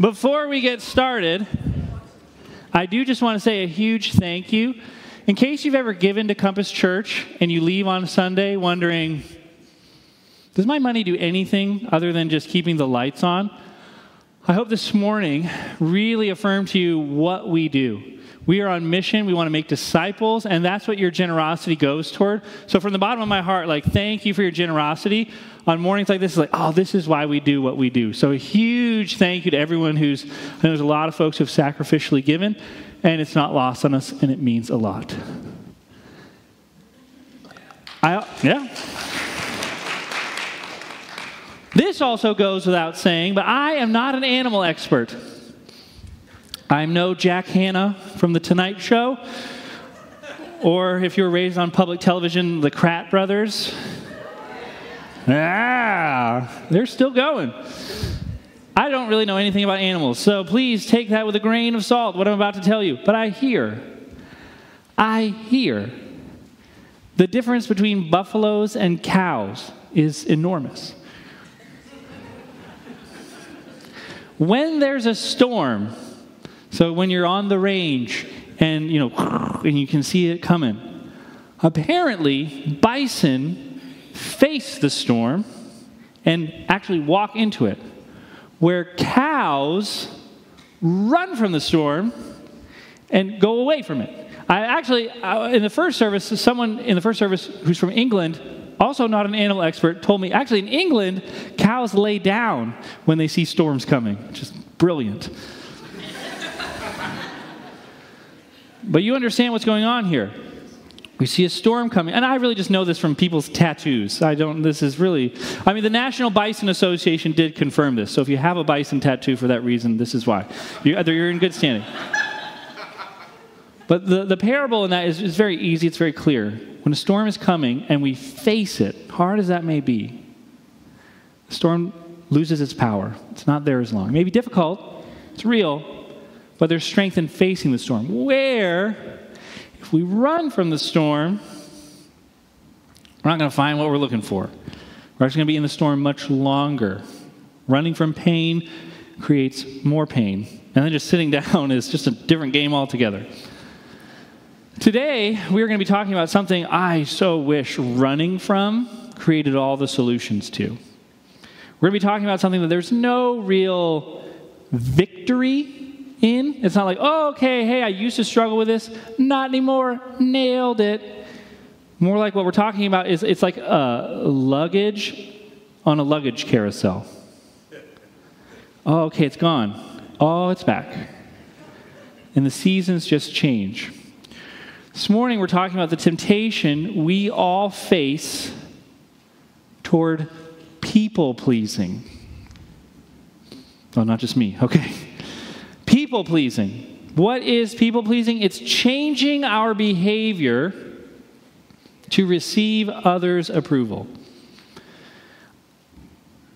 Before we get started, I do just want to say a huge thank you. In case you've ever given to Compass Church and you leave on Sunday wondering, does my money do anything other than just keeping the lights on? I hope this morning really affirmed to you what we do. We are on mission. We want to make disciples, and that's what your generosity goes toward. So, from the bottom of my heart, like, thank you for your generosity. On mornings like this, like, oh, this is why we do what we do. So, a huge thank you to everyone who's, I know there's a lot of folks who've sacrificially given, and it's not lost on us, and it means a lot. I, yeah. This also goes without saying, but I am not an animal expert. I'm no Jack Hanna from The Tonight Show, or if you were raised on public television, the Kratt Brothers. Ah, they're still going. I don't really know anything about animals, so please take that with a grain of salt, what I'm about to tell you. But I hear, I hear the difference between buffaloes and cows is enormous. when there's a storm, so when you're on the range and you know and you can see it coming, apparently bison face the storm and actually walk into it, where cows run from the storm and go away from it. I actually, uh, in the first service, someone in the first service who's from England, also not an animal expert, told me actually in England, cows lay down when they see storms coming, which is brilliant. but you understand what's going on here. We see a storm coming, and I really just know this from people's tattoos. I don't, this is really, I mean, the National Bison Association did confirm this. So if you have a bison tattoo for that reason, this is why. You're, you're in good standing. But the, the parable in that is, is very easy, it's very clear. When a storm is coming and we face it, hard as that may be, the storm loses its power. It's not there as long. It may be difficult, it's real, but there's strength in facing the storm. Where, if we run from the storm, we're not going to find what we're looking for. We're actually going to be in the storm much longer. Running from pain creates more pain. And then just sitting down is just a different game altogether. Today, we're going to be talking about something I so wish running from created all the solutions to. We're going to be talking about something that there's no real victory in. It's not like, oh, okay, hey, I used to struggle with this, not anymore, nailed it. More like what we're talking about is it's like a luggage on a luggage carousel. Oh, okay, it's gone. Oh, it's back. And the seasons just change. This morning, we're talking about the temptation we all face toward people pleasing. Oh, not just me. Okay. People pleasing. What is people pleasing? It's changing our behavior to receive others' approval.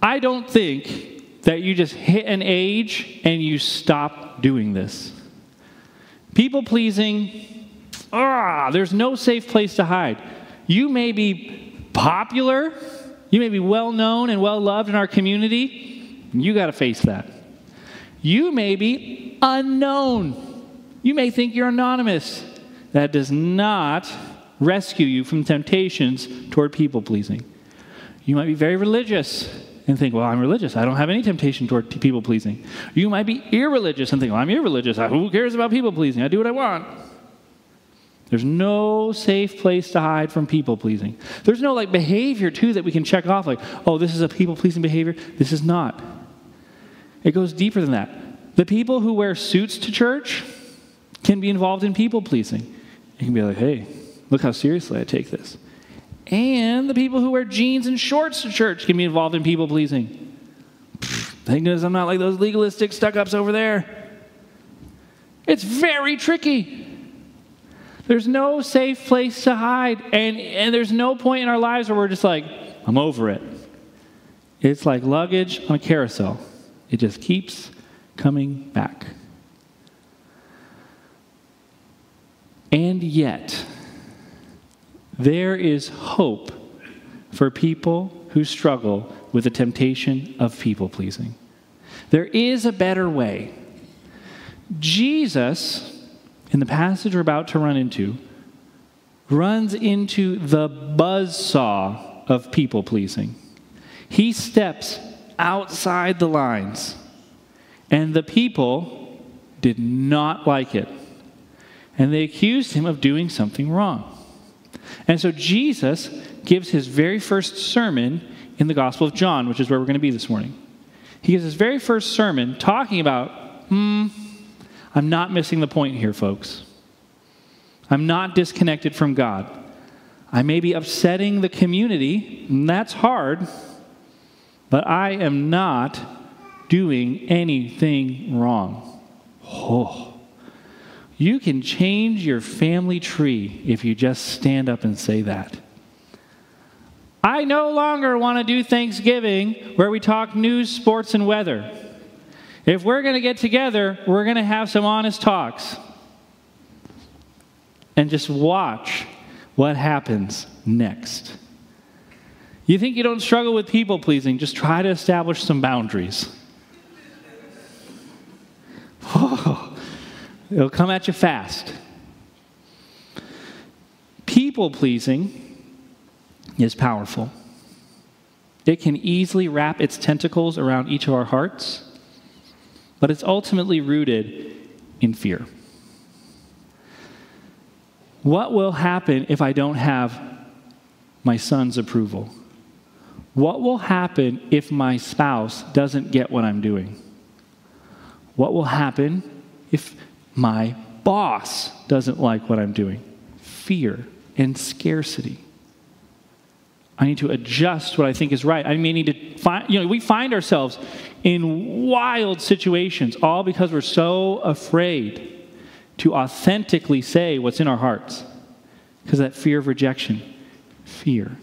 I don't think that you just hit an age and you stop doing this. People pleasing ah, there's no safe place to hide. You may be popular, you may be well known and well loved in our community. You got to face that. You may be unknown. You may think you're anonymous. That does not rescue you from temptations toward people pleasing. You might be very religious and think, well, I'm religious. I don't have any temptation toward people pleasing. You might be irreligious and think, well, I'm irreligious. Who cares about people pleasing? I do what I want. There's no safe place to hide from people pleasing. There's no like behavior too that we can check off like, oh, this is a people pleasing behavior. This is not. It goes deeper than that. The people who wear suits to church can be involved in people pleasing. You can be like, hey, look how seriously I take this. And the people who wear jeans and shorts to church can be involved in people pleasing. Thank goodness I'm not like those legalistic stuck ups over there. It's very tricky. There's no safe place to hide. And, and there's no point in our lives where we're just like, I'm over it. It's like luggage on a carousel, it just keeps coming back. And yet, there is hope for people who struggle with the temptation of people pleasing. There is a better way. Jesus, in the passage we're about to run into, runs into the buzzsaw of people pleasing. He steps outside the lines, and the people did not like it. And they accused him of doing something wrong. And so Jesus gives his very first sermon in the Gospel of John, which is where we're going to be this morning. He gives his very first sermon talking about, hmm, I'm not missing the point here, folks. I'm not disconnected from God. I may be upsetting the community, and that's hard, but I am not doing anything wrong. Oh. You can change your family tree if you just stand up and say that. I no longer want to do Thanksgiving where we talk news, sports, and weather. If we're going to get together, we're going to have some honest talks. And just watch what happens next. You think you don't struggle with people pleasing, just try to establish some boundaries. Oh, it'll come at you fast. People pleasing is powerful. It can easily wrap its tentacles around each of our hearts, but it's ultimately rooted in fear. What will happen if I don't have my son's approval? What will happen if my spouse doesn't get what I'm doing? What will happen if my boss doesn't like what I'm doing? Fear and scarcity. I need to adjust what I think is right. I may need to find, you know, we find ourselves in wild situations all because we're so afraid to authentically say what's in our hearts. Because that fear of rejection, fear,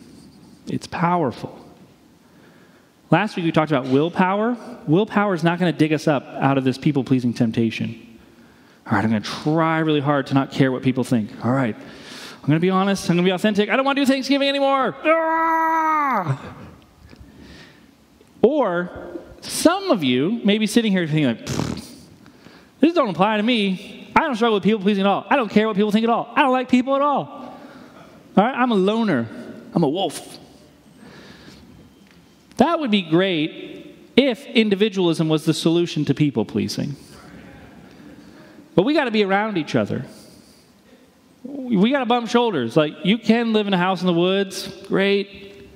it's powerful. Last week we talked about willpower. Willpower is not going to dig us up out of this people pleasing temptation. All right, I'm going to try really hard to not care what people think. All right, I'm going to be honest. I'm going to be authentic. I don't want to do Thanksgiving anymore. Ah! Or some of you may be sitting here thinking, like, this don't apply to me. I don't struggle with people pleasing at all. I don't care what people think at all. I don't like people at all. All right, I'm a loner. I'm a wolf. That would be great if individualism was the solution to people pleasing. But we got to be around each other we got to bump shoulders. Like, you can live in a house in the woods, great,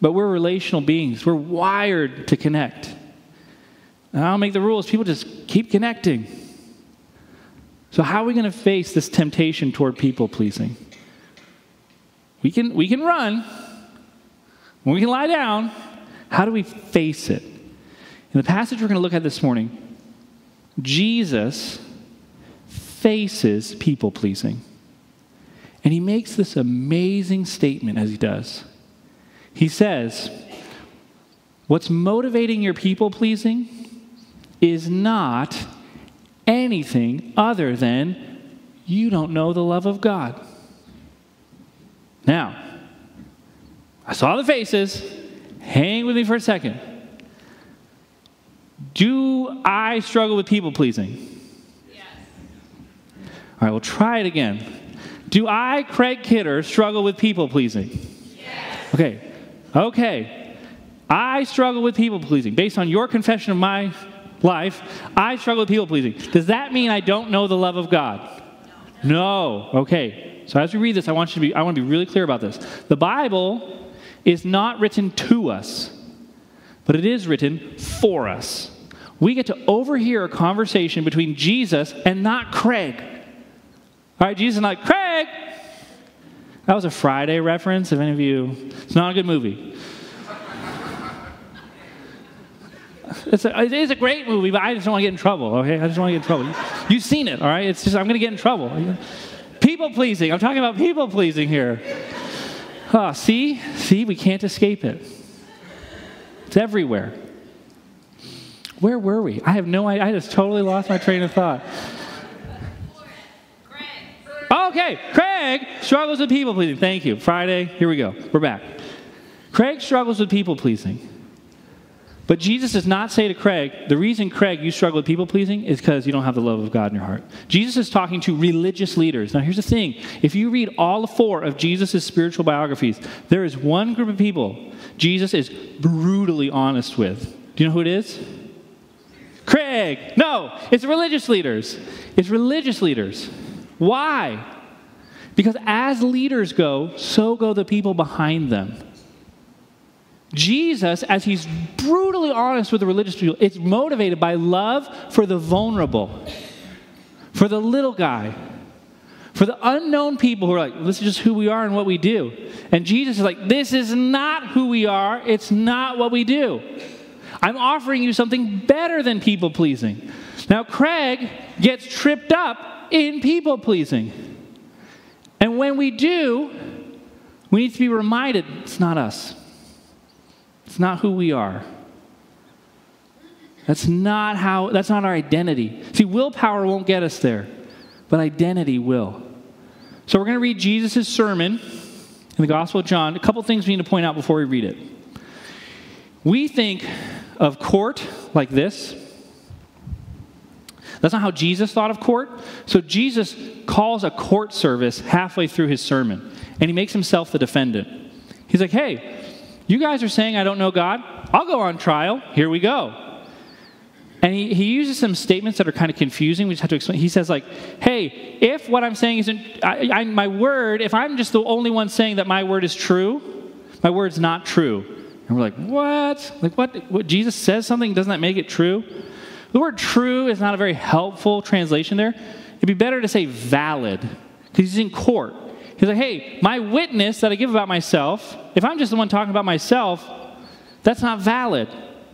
but we're relational beings. We're wired to connect. And I don't make the rules, people just keep connecting. So, how are we going to face this temptation toward people pleasing? We can, we can run, we can lie down. How do we face it? In the passage we're going to look at this morning, Jesus faces people pleasing. And he makes this amazing statement as he does. He says, What's motivating your people pleasing is not anything other than you don't know the love of God. Now, I saw the faces. Hang with me for a second. Do I struggle with people pleasing? Yes. All right, we'll try it again. Do I, Craig Kidder, struggle with people pleasing? Yes. Okay. Okay. I struggle with people pleasing. Based on your confession of my life, I struggle with people pleasing. Does that mean I don't know the love of God? No. no. Okay. So as we read this, I want you to be I want to be really clear about this. The Bible is not written to us, but it is written for us. We get to overhear a conversation between Jesus and not Craig. All right, Jesus is like, Craig! That was a Friday reference, if any of you. It's not a good movie. It's a, it is a great movie, but I just don't want to get in trouble, okay? I just want to get in trouble. You've seen it, all right? It's just, I'm going to get in trouble. People pleasing. I'm talking about people pleasing here. Oh, see? See, we can't escape it. It's everywhere. Where were we? I have no idea. I just totally lost my train of thought. Okay, Craig struggles with people pleasing. Thank you. Friday, here we go. We're back. Craig struggles with people pleasing. But Jesus does not say to Craig, the reason, Craig, you struggle with people pleasing is because you don't have the love of God in your heart. Jesus is talking to religious leaders. Now, here's the thing if you read all four of Jesus' spiritual biographies, there is one group of people Jesus is brutally honest with. Do you know who it is? Craig. No, it's religious leaders. It's religious leaders. Why? Because as leaders go, so go the people behind them. Jesus, as he's brutally honest with the religious people, it's motivated by love for the vulnerable, for the little guy, for the unknown people who are like, this is just who we are and what we do. And Jesus is like, this is not who we are, it's not what we do. I'm offering you something better than people pleasing. Now, Craig gets tripped up in people pleasing. And when we do, we need to be reminded it's not us. It's not who we are. That's not how that's not our identity. See, willpower won't get us there, but identity will. So we're going to read Jesus' sermon in the Gospel of John. A couple things we need to point out before we read it. We think of court like this. That's not how Jesus thought of court. So Jesus calls a court service halfway through his sermon, and he makes himself the defendant. He's like, hey, you guys are saying I don't know God? I'll go on trial. Here we go. And he, he uses some statements that are kind of confusing. We just have to explain. He says, like, hey, if what I'm saying isn't I, I, my word, if I'm just the only one saying that my word is true, my word's not true. And we're like, what? Like, what? What Jesus says something, doesn't that make it true? The word true is not a very helpful translation there. It'd be better to say valid, because he's in court. He's like, hey, my witness that I give about myself, if I'm just the one talking about myself, that's not valid.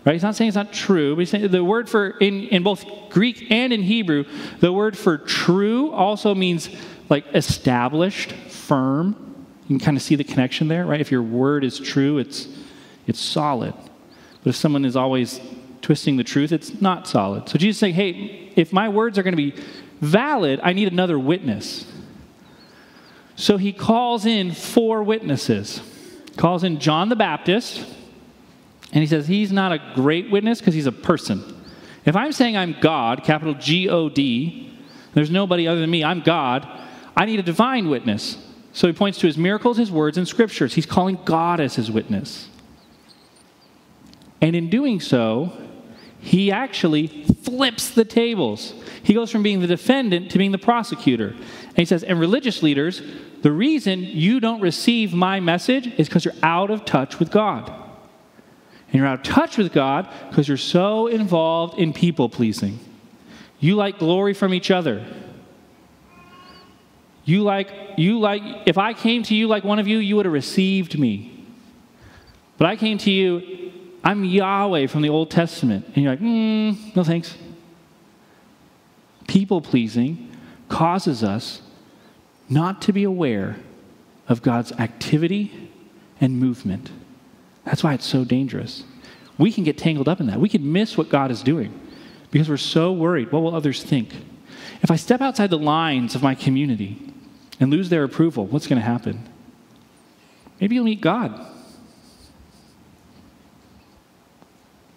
Right? He's not saying it's not true, but he's saying the word for in, in both Greek and in Hebrew, the word for true also means like established, firm. You can kind of see the connection there, right? If your word is true, it's it's solid. But if someone is always twisting the truth, it's not solid. So Jesus is saying, hey, if my words are going to be valid, I need another witness. So he calls in four witnesses. Calls in John the Baptist, and he says he's not a great witness because he's a person. If I'm saying I'm God, capital G O D, there's nobody other than me, I'm God, I need a divine witness. So he points to his miracles, his words, and scriptures. He's calling God as his witness. And in doing so, he actually flips the tables. He goes from being the defendant to being the prosecutor. And he says, and religious leaders the reason you don't receive my message is because you're out of touch with God. And you're out of touch with God because you're so involved in people pleasing. You like glory from each other. You like, you like, if I came to you like one of you, you would have received me. But I came to you, I'm Yahweh from the Old Testament. And you're like, mm, no thanks. People pleasing causes us not to be aware of God's activity and movement. That's why it's so dangerous. We can get tangled up in that. We can miss what God is doing because we're so worried. What will others think? If I step outside the lines of my community and lose their approval, what's going to happen? Maybe you'll meet God.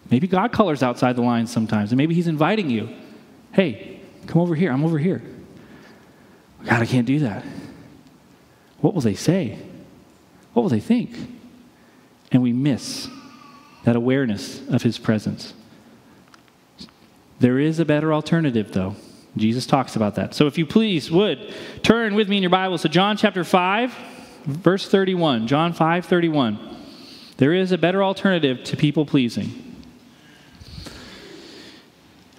Maybe God colors outside the lines sometimes, and maybe He's inviting you. Hey, come over here. I'm over here. God, I can't do that. What will they say? What will they think? And we miss that awareness of his presence. There is a better alternative, though. Jesus talks about that. So if you please would turn with me in your Bible to John chapter 5, verse 31. John 5 31. There is a better alternative to people pleasing.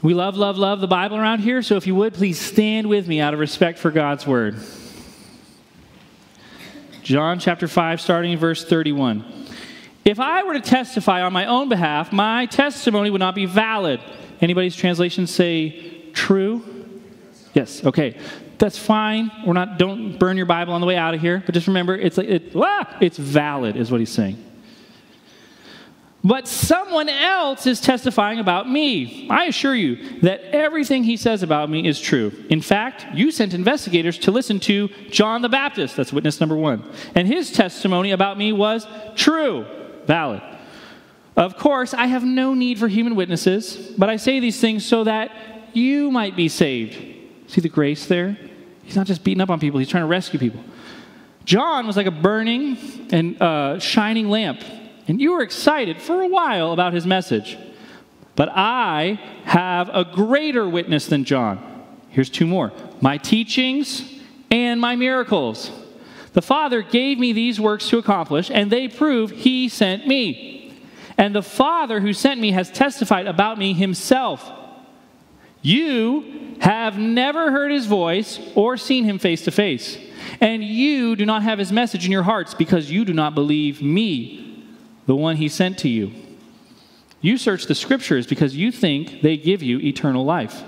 We love, love, love the Bible around here, so if you would, please stand with me out of respect for God's word. John chapter 5, starting in verse 31. If I were to testify on my own behalf, my testimony would not be valid. Anybody's translation say true? Yes, okay. That's fine. We're not don't burn your Bible on the way out of here, but just remember it's like it, ah, it's valid is what he's saying. But someone else is testifying about me. I assure you that everything he says about me is true. In fact, you sent investigators to listen to John the Baptist, that's witness number one, and his testimony about me was true, valid. Of course, I have no need for human witnesses, but I say these things so that you might be saved. See the grace there? He's not just beating up on people, he's trying to rescue people. John was like a burning and uh, shining lamp, and you were excited for a while about his message. But I have a greater witness than John. Here's two more my teachings and my miracles. The Father gave me these works to accomplish, and they prove he sent me. And the Father who sent me has testified about me himself. You have never heard his voice or seen him face to face. And you do not have his message in your hearts because you do not believe me, the one he sent to you. You search the scriptures because you think they give you eternal life.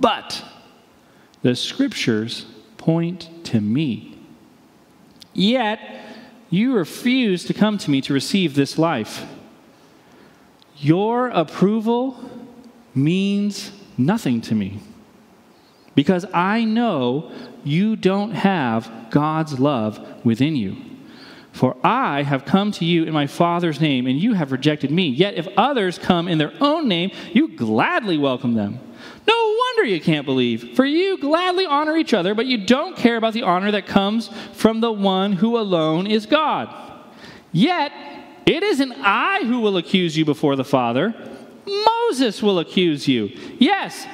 But the scriptures point to me. Yet you refuse to come to me to receive this life. Your approval means nothing to me because I know you don't have God's love within you. For I have come to you in my Father's name, and you have rejected me. Yet if others come in their own name, you gladly welcome them. No wonder you can't believe, for you gladly honor each other, but you don't care about the honor that comes from the one who alone is God. Yet it isn't I who will accuse you before the Father. Moses will accuse you. Yes,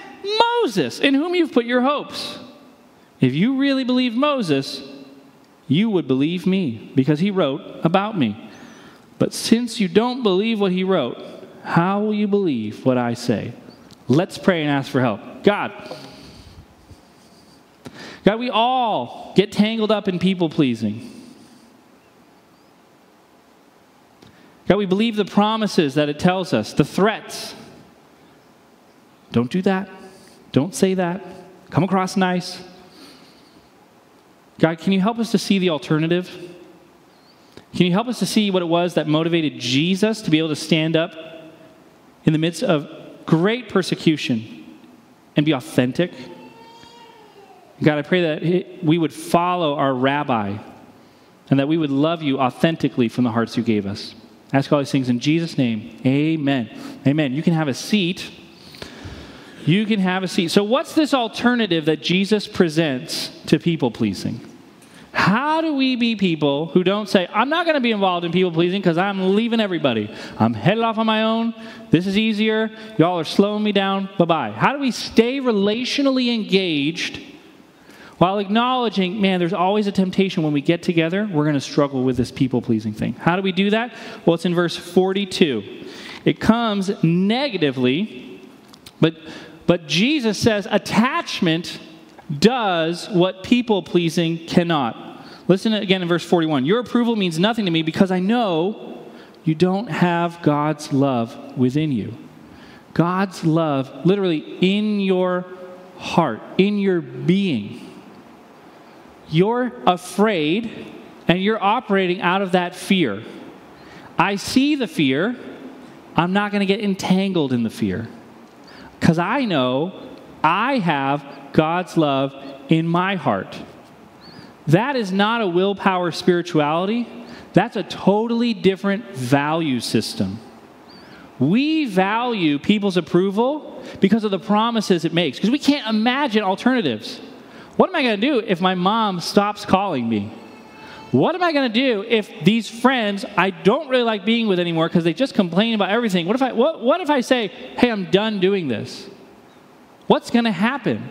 Moses, in whom you've put your hopes. If you really believe Moses, you would believe me because he wrote about me. But since you don't believe what he wrote, how will you believe what I say? Let's pray and ask for help. God, God, we all get tangled up in people pleasing. God, we believe the promises that it tells us, the threats. Don't do that. Don't say that. Come across nice. God, can you help us to see the alternative? Can you help us to see what it was that motivated Jesus to be able to stand up in the midst of great persecution and be authentic? God, I pray that we would follow our rabbi and that we would love you authentically from the hearts you gave us. I ask all these things in Jesus' name. Amen. Amen. You can have a seat. You can have a seat. So, what's this alternative that Jesus presents to people pleasing? How do we be people who don't say, I'm not going to be involved in people pleasing because I'm leaving everybody. I'm headed off on my own. This is easier. Y'all are slowing me down. Bye bye. How do we stay relationally engaged while acknowledging, man, there's always a temptation when we get together, we're going to struggle with this people pleasing thing? How do we do that? Well, it's in verse 42. It comes negatively, but, but Jesus says attachment does what people pleasing cannot. Listen again in verse 41. Your approval means nothing to me because I know you don't have God's love within you. God's love, literally in your heart, in your being. You're afraid and you're operating out of that fear. I see the fear. I'm not going to get entangled in the fear because I know I have God's love in my heart. That is not a willpower spirituality. That's a totally different value system. We value people's approval because of the promises it makes, because we can't imagine alternatives. What am I going to do if my mom stops calling me? What am I going to do if these friends I don't really like being with anymore because they just complain about everything? What if I what, what if I say, "Hey, I'm done doing this?" What's going to happen?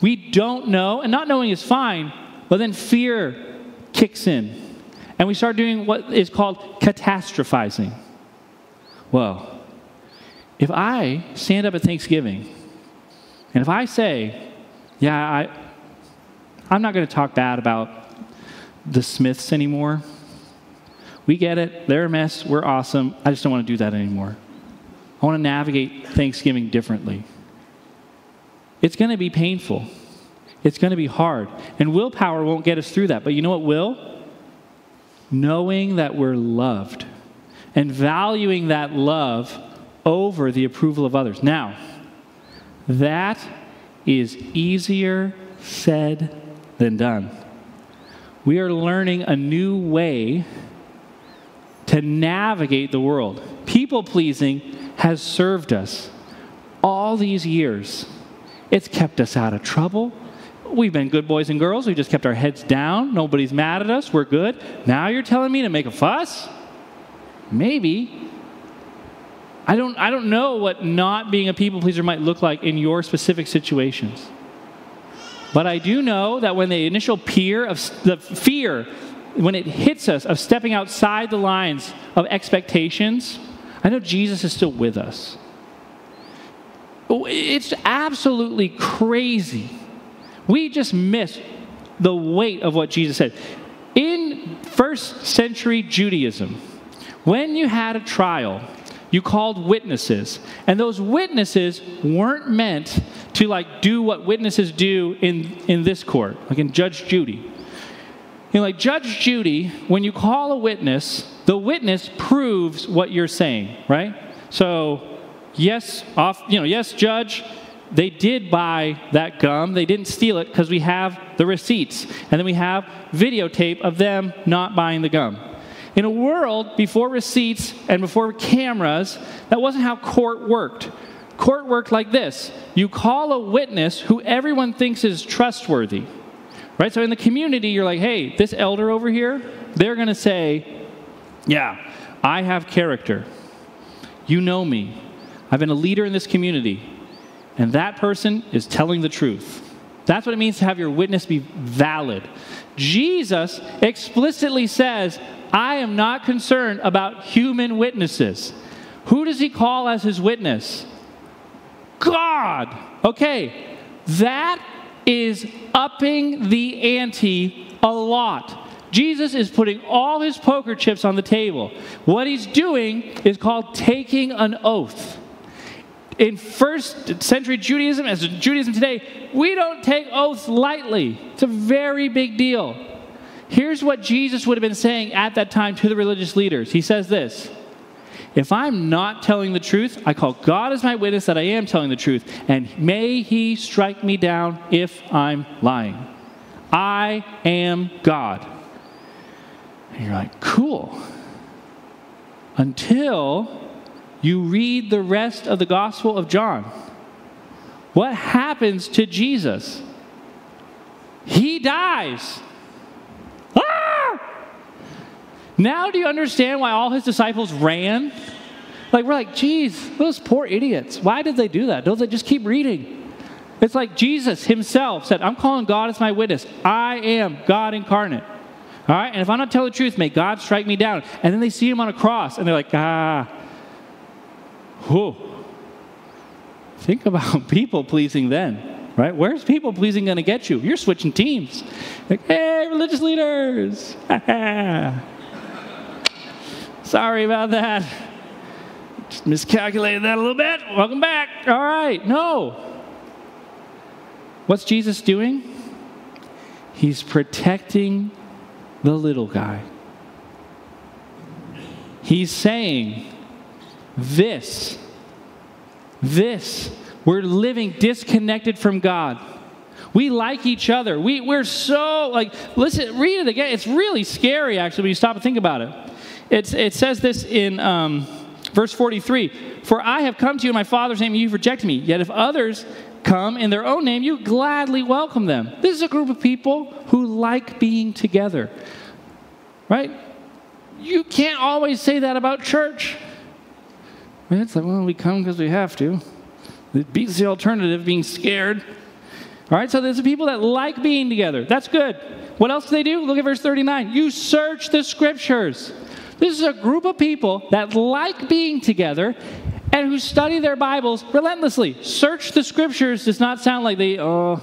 We don't know, and not knowing is fine, but then fear kicks in. And we start doing what is called catastrophizing. Well, if I stand up at Thanksgiving and if I say, yeah, I, I'm not going to talk bad about the Smiths anymore. We get it. They're a mess. We're awesome. I just don't want to do that anymore. I want to navigate Thanksgiving differently. It's going to be painful. It's going to be hard. And willpower won't get us through that. But you know what will? Knowing that we're loved and valuing that love over the approval of others. Now, that is easier said than done. We are learning a new way to navigate the world. People pleasing has served us all these years. It's kept us out of trouble. We've been good boys and girls. We just kept our heads down. Nobody's mad at us. We're good. Now you're telling me to make a fuss? Maybe. I don't, I don't know what not being a people pleaser might look like in your specific situations. But I do know that when the initial peer of the fear, when it hits us of stepping outside the lines of expectations, I know Jesus is still with us. Oh, it's absolutely crazy. We just miss the weight of what Jesus said. In first century Judaism, when you had a trial, you called witnesses, and those witnesses weren't meant to like do what witnesses do in, in this court, like in Judge Judy. You know, like Judge Judy, when you call a witness, the witness proves what you're saying, right? So, yes, off, you know, yes, judge, they did buy that gum. They didn't steal it because we have the receipts. And then we have videotape of them not buying the gum. In a world before receipts and before cameras, that wasn't how court worked. Court worked like this you call a witness who everyone thinks is trustworthy. Right? So in the community, you're like, hey, this elder over here, they're going to say, yeah, I have character. You know me. I've been a leader in this community. And that person is telling the truth. That's what it means to have your witness be valid. Jesus explicitly says, I am not concerned about human witnesses. Who does he call as his witness? God. Okay, that is upping the ante a lot. Jesus is putting all his poker chips on the table. What he's doing is called taking an oath. In first century Judaism, as Judaism today, we don't take oaths lightly. It's a very big deal. Here's what Jesus would have been saying at that time to the religious leaders. He says this If I'm not telling the truth, I call God as my witness that I am telling the truth, and may he strike me down if I'm lying. I am God. And you're like, cool. Until you read the rest of the Gospel of John. What happens to Jesus? He dies. Ah! Now, do you understand why all his disciples ran? Like, we're like, geez, those poor idiots. Why did they do that? Don't they just keep reading? It's like Jesus himself said, I'm calling God as my witness. I am God incarnate. All right? And if I'm not telling the truth, may God strike me down. And then they see him on a cross and they're like, ah, whoa. Think about people pleasing then, right? Where's people pleasing going to get you? You're switching teams. Like, hey, religious leaders. Sorry about that. Just miscalculated that a little bit. Welcome back. All right. No. What's Jesus doing? He's protecting the little guy. He's saying, This, this, we're living disconnected from God. We like each other. We, we're so, like, listen, read it again. It's really scary, actually, when you stop and think about it. It's, it says this in um, verse 43 For I have come to you in my Father's name, and you've rejected me. Yet if others come in their own name, you gladly welcome them. This is a group of people who like being together. Right? You can't always say that about church. It's like, well, we come because we have to. It beats the alternative, being scared. All right, so there's people that like being together. That's good. What else do they do? Look at verse 39. You search the scriptures. This is a group of people that like being together and who study their Bibles relentlessly. Search the scriptures does not sound like they, oh,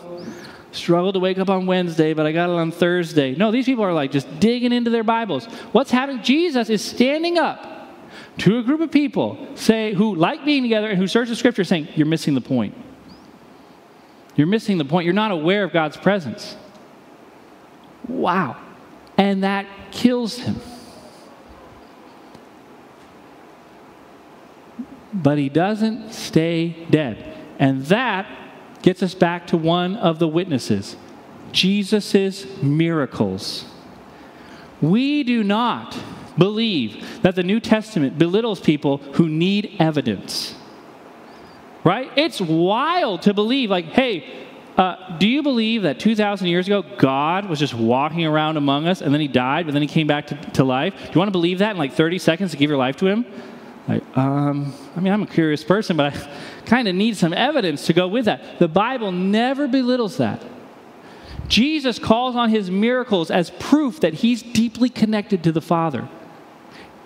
struggled to wake up on Wednesday, but I got it on Thursday. No, these people are like just digging into their Bibles. What's happening? Jesus is standing up to a group of people say who like being together and who search the scripture saying, You're missing the point. You're missing the point. You're not aware of God's presence. Wow. And that kills him. But he doesn't stay dead. And that gets us back to one of the witnesses Jesus' miracles. We do not believe that the New Testament belittles people who need evidence. Right? It's wild to believe, like, hey, uh, do you believe that 2,000 years ago, God was just walking around among us and then he died, but then he came back to, to life? Do you want to believe that in like 30 seconds to give your life to him? Like, um, I mean, I'm a curious person, but I kind of need some evidence to go with that. The Bible never belittles that. Jesus calls on his miracles as proof that he's deeply connected to the Father.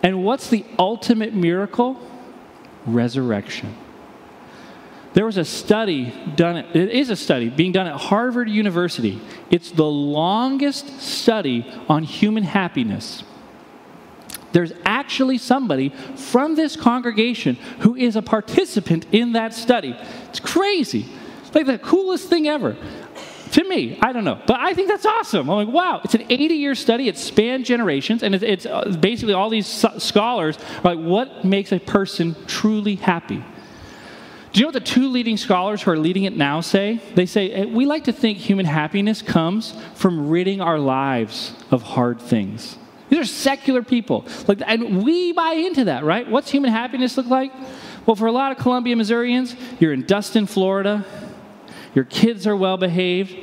And what's the ultimate miracle? Resurrection. There was a study done, it is a study being done at Harvard University. It's the longest study on human happiness. There's actually somebody from this congregation who is a participant in that study. It's crazy. It's like the coolest thing ever. To me, I don't know. But I think that's awesome. I'm like, wow, it's an 80 year study. It spanned generations. And it's, it's uh, basically all these scholars are like, what makes a person truly happy? Do you know what the two leading scholars who are leading it now say? They say, we like to think human happiness comes from ridding our lives of hard things. These are secular people. Like, and we buy into that, right? What's human happiness look like? Well, for a lot of Columbia, Missourians, you're in Destin, Florida. Your kids are well behaved.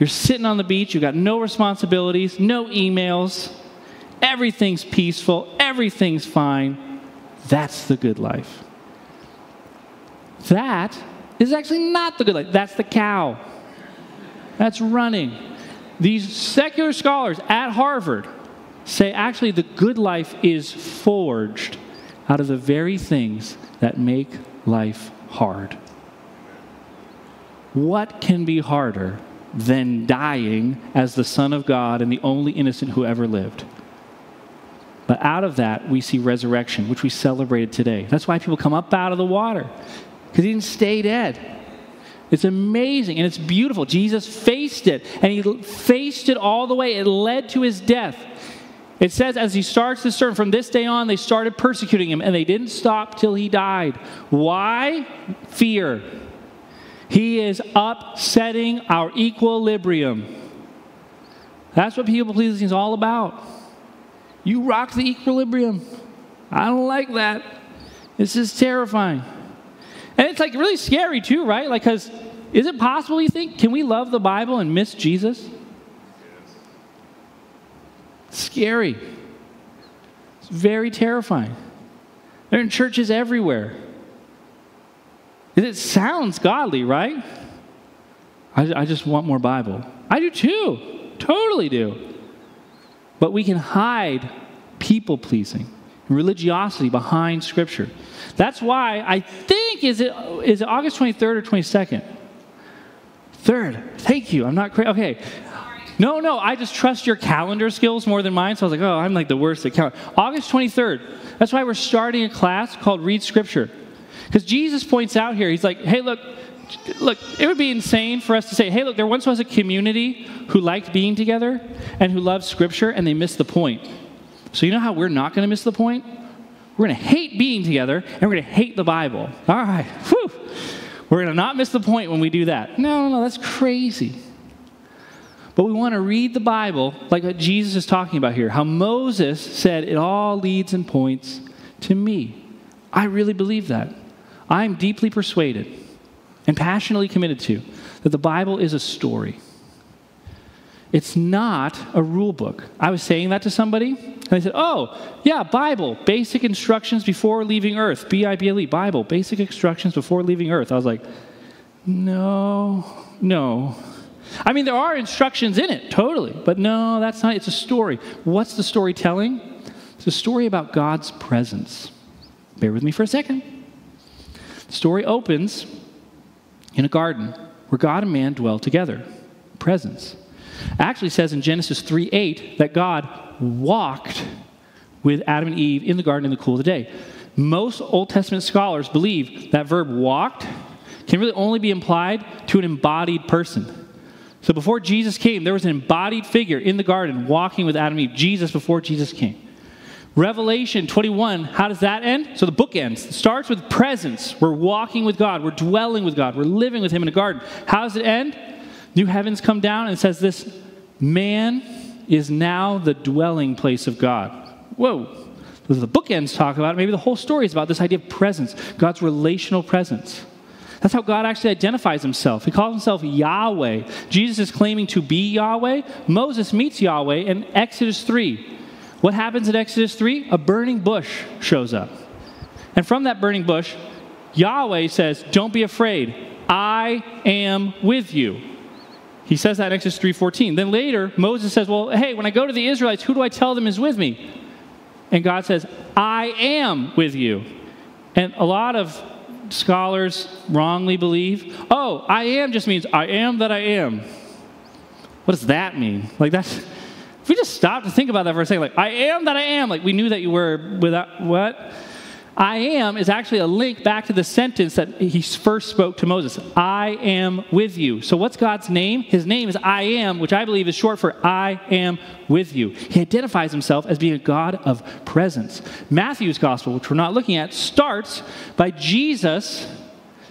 You're sitting on the beach. You've got no responsibilities, no emails. Everything's peaceful. Everything's fine. That's the good life. That is actually not the good life. That's the cow. That's running. These secular scholars at Harvard say actually the good life is forged out of the very things that make life hard. What can be harder than dying as the Son of God and the only innocent who ever lived? But out of that, we see resurrection, which we celebrated today. That's why people come up out of the water because he didn't stay dead. It's amazing and it's beautiful. Jesus faced it, and he faced it all the way. It led to his death. It says, as he starts the sermon, from this day on, they started persecuting him, and they didn't stop till he died. Why? Fear. He is upsetting our equilibrium. That's what people pleasing is all about. You rock the equilibrium. I don't like that. This is terrifying. And it's like really scary too, right? Like, because is it possible, you think? Can we love the Bible and miss Jesus? Scary. It's very terrifying. They're in churches everywhere. It sounds godly, right? I, I just want more Bible. I do too. Totally do. But we can hide people pleasing religiosity behind Scripture. That's why I think, is it, is it August 23rd or 22nd? Third. Thank you. I'm not crazy. Okay. No, no, I just trust your calendar skills more than mine. So I was like, oh, I'm like the worst at calendar. August 23rd. That's why we're starting a class called Read Scripture. Because Jesus points out here, he's like, hey, look, look, it would be insane for us to say, hey, look, there once was a community who liked being together and who loved Scripture, and they missed the point. So, you know how we're not going to miss the point? We're going to hate being together and we're going to hate the Bible. All right, whew. We're going to not miss the point when we do that. No, no, no, that's crazy. But we want to read the Bible like what Jesus is talking about here. How Moses said, it all leads and points to me. I really believe that. I'm deeply persuaded and passionately committed to that the Bible is a story. It's not a rule book. I was saying that to somebody, and they said, Oh, yeah, Bible, basic instructions before leaving Earth. B I B L E, Bible, basic instructions before leaving Earth. I was like, No, no. I mean, there are instructions in it, totally, but no, that's not. It's a story. What's the story telling? It's a story about God's presence. Bear with me for a second. The story opens in a garden where God and man dwell together. Presence actually says in Genesis 3 8 that God walked with Adam and Eve in the garden in the cool of the day. Most Old Testament scholars believe that verb walked can really only be implied to an embodied person. So before Jesus came, there was an embodied figure in the garden walking with Adam and Eve, Jesus before Jesus came. Revelation 21, how does that end? So the book ends. It starts with presence. We're walking with God, we're dwelling with God, we're living with Him in a garden. How does it end? New heavens come down and says this man is now the dwelling place of God. Whoa. The bookends talk about it. Maybe the whole story is about this idea of presence, God's relational presence. That's how God actually identifies himself. He calls himself Yahweh. Jesus is claiming to be Yahweh. Moses meets Yahweh in Exodus 3. What happens in Exodus 3? A burning bush shows up. And from that burning bush, Yahweh says, Don't be afraid. I am with you. He says that in Exodus 3:14. Then later, Moses says, Well, hey, when I go to the Israelites, who do I tell them is with me? And God says, I am with you. And a lot of scholars wrongly believe, oh, I am just means I am that I am. What does that mean? Like that's if we just stop to think about that for a second, like I am that I am, like we knew that you were without what? I am is actually a link back to the sentence that he first spoke to Moses I am with you. So, what's God's name? His name is I am, which I believe is short for I am with you. He identifies himself as being a God of presence. Matthew's gospel, which we're not looking at, starts by Jesus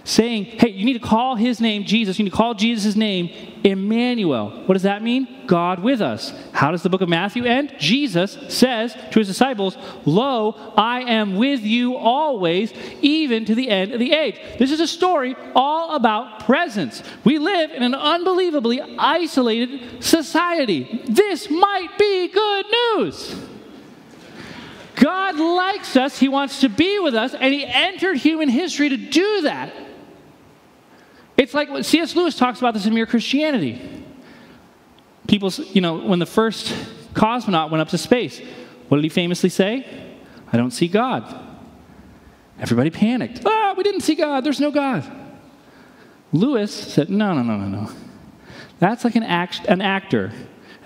saying, hey, you need to call his name Jesus. You need to call Jesus' name Emmanuel. What does that mean? God with us. How does the book of Matthew end? Jesus says to his disciples, Lo, I am with you always, even to the end of the age. This is a story all about presence. We live in an unbelievably isolated society. This might be good news. God likes us, He wants to be with us, and He entered human history to do that. It's like C.S. Lewis talks about this in Mere Christianity. People, you know, when the first cosmonaut went up to space, what did he famously say? I don't see God. Everybody panicked. Ah, we didn't see God. There's no God. Lewis said, no, no, no, no, no. That's like an, act, an actor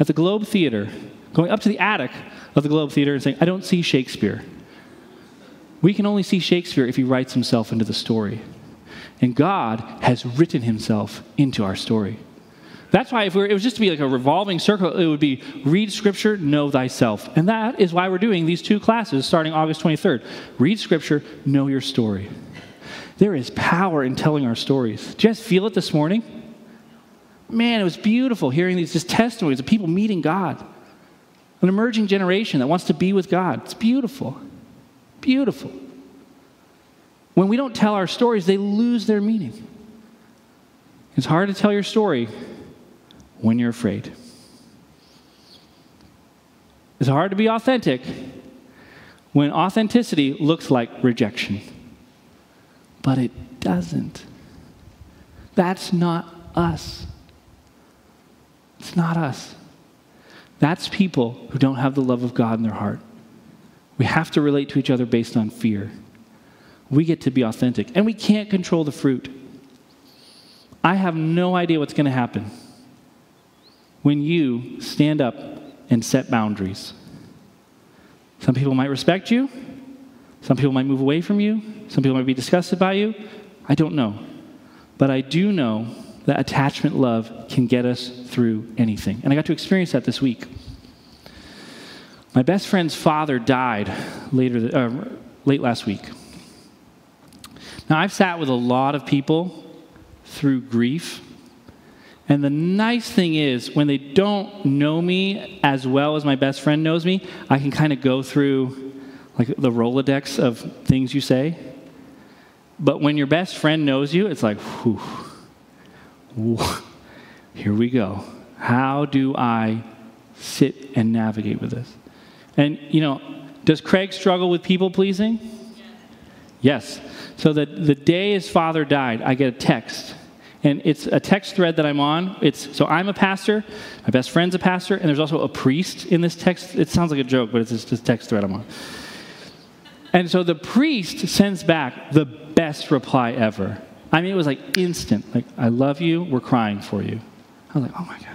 at the Globe Theater going up to the attic of the Globe Theater and saying, I don't see Shakespeare. We can only see Shakespeare if he writes himself into the story. And God has written himself into our story. That's why if it was just to be like a revolving circle, it would be read scripture, know thyself. And that is why we're doing these two classes starting August 23rd. Read scripture, know your story. There is power in telling our stories. Did you guys feel it this morning? Man, it was beautiful hearing these just testimonies of people meeting God. An emerging generation that wants to be with God. It's beautiful. Beautiful. When we don't tell our stories, they lose their meaning. It's hard to tell your story when you're afraid. It's hard to be authentic when authenticity looks like rejection. But it doesn't. That's not us. It's not us. That's people who don't have the love of God in their heart. We have to relate to each other based on fear. We get to be authentic, and we can't control the fruit. I have no idea what's going to happen when you stand up and set boundaries. Some people might respect you, some people might move away from you, some people might be disgusted by you. I don't know. But I do know that attachment love can get us through anything. And I got to experience that this week. My best friend's father died later, uh, late last week. Now, I've sat with a lot of people through grief. And the nice thing is, when they don't know me as well as my best friend knows me, I can kind of go through like the Rolodex of things you say. But when your best friend knows you, it's like, whew, whew, here we go. How do I sit and navigate with this? And, you know, does Craig struggle with people pleasing? Yes. So the, the day his father died, I get a text. And it's a text thread that I'm on. It's so I'm a pastor, my best friend's a pastor, and there's also a priest in this text. It sounds like a joke, but it's just a text thread I'm on. And so the priest sends back the best reply ever. I mean, it was like instant. Like, I love you, we're crying for you. I was like, oh my gosh.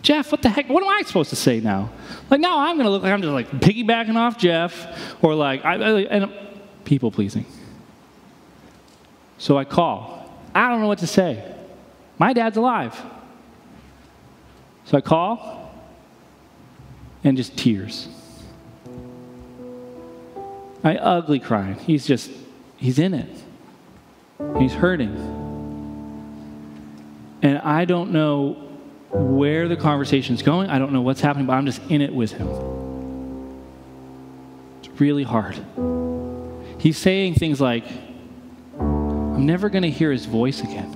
Jeff, what the heck? What am I supposed to say now? Like, now I'm going to look like I'm just like piggybacking off Jeff, or like, I, I and people pleasing. So I call. I don't know what to say. My dad's alive. So I call, and just tears. I ugly crying. He's just, he's in it. He's hurting. And I don't know where the conversation's going. I don't know what's happening, but I'm just in it with him. It's really hard. He's saying things like, I'm never going to hear his voice again.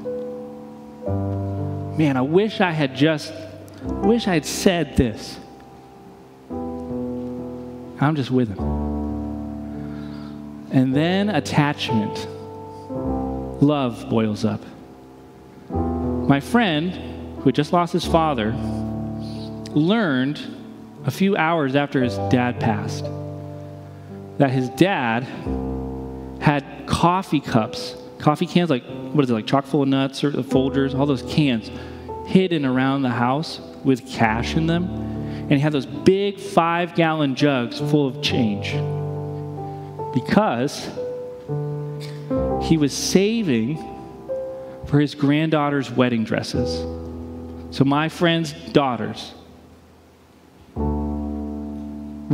Man, I wish I had just, wish I had said this. I'm just with him. And then attachment, love boils up. My friend, who had just lost his father, learned a few hours after his dad passed that his dad coffee cups, coffee cans, like, what is it, like chock full of nuts or Folgers, all those cans hidden around the house with cash in them. And he had those big five gallon jugs full of change because he was saving for his granddaughter's wedding dresses. So, my friend's daughters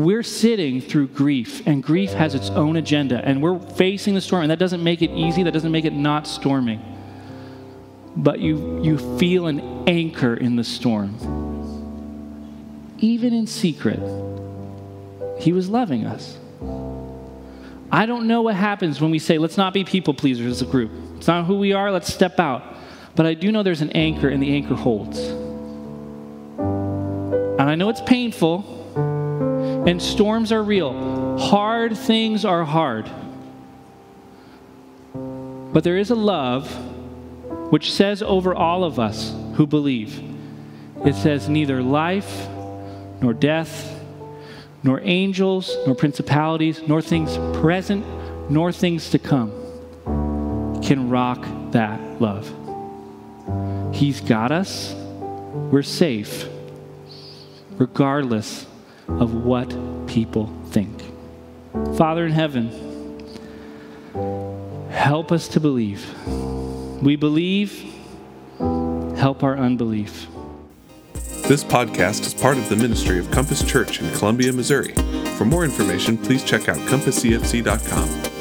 we're sitting through grief, and grief has its own agenda, and we're facing the storm, and that doesn't make it easy, that doesn't make it not storming. But you, you feel an anchor in the storm. Even in secret, He was loving us. I don't know what happens when we say, let's not be people pleasers as a group. It's not who we are, let's step out. But I do know there's an anchor, and the anchor holds. And I know it's painful and storms are real. Hard things are hard. But there is a love which says over all of us who believe, it says, neither life nor death, nor angels, nor principalities, nor things present, nor things to come can rock that love. He's got us. We're safe, regardless of what people think. Father in heaven, help us to believe. We believe, help our unbelief. This podcast is part of the ministry of Compass Church in Columbia, Missouri. For more information, please check out compasscfc.com.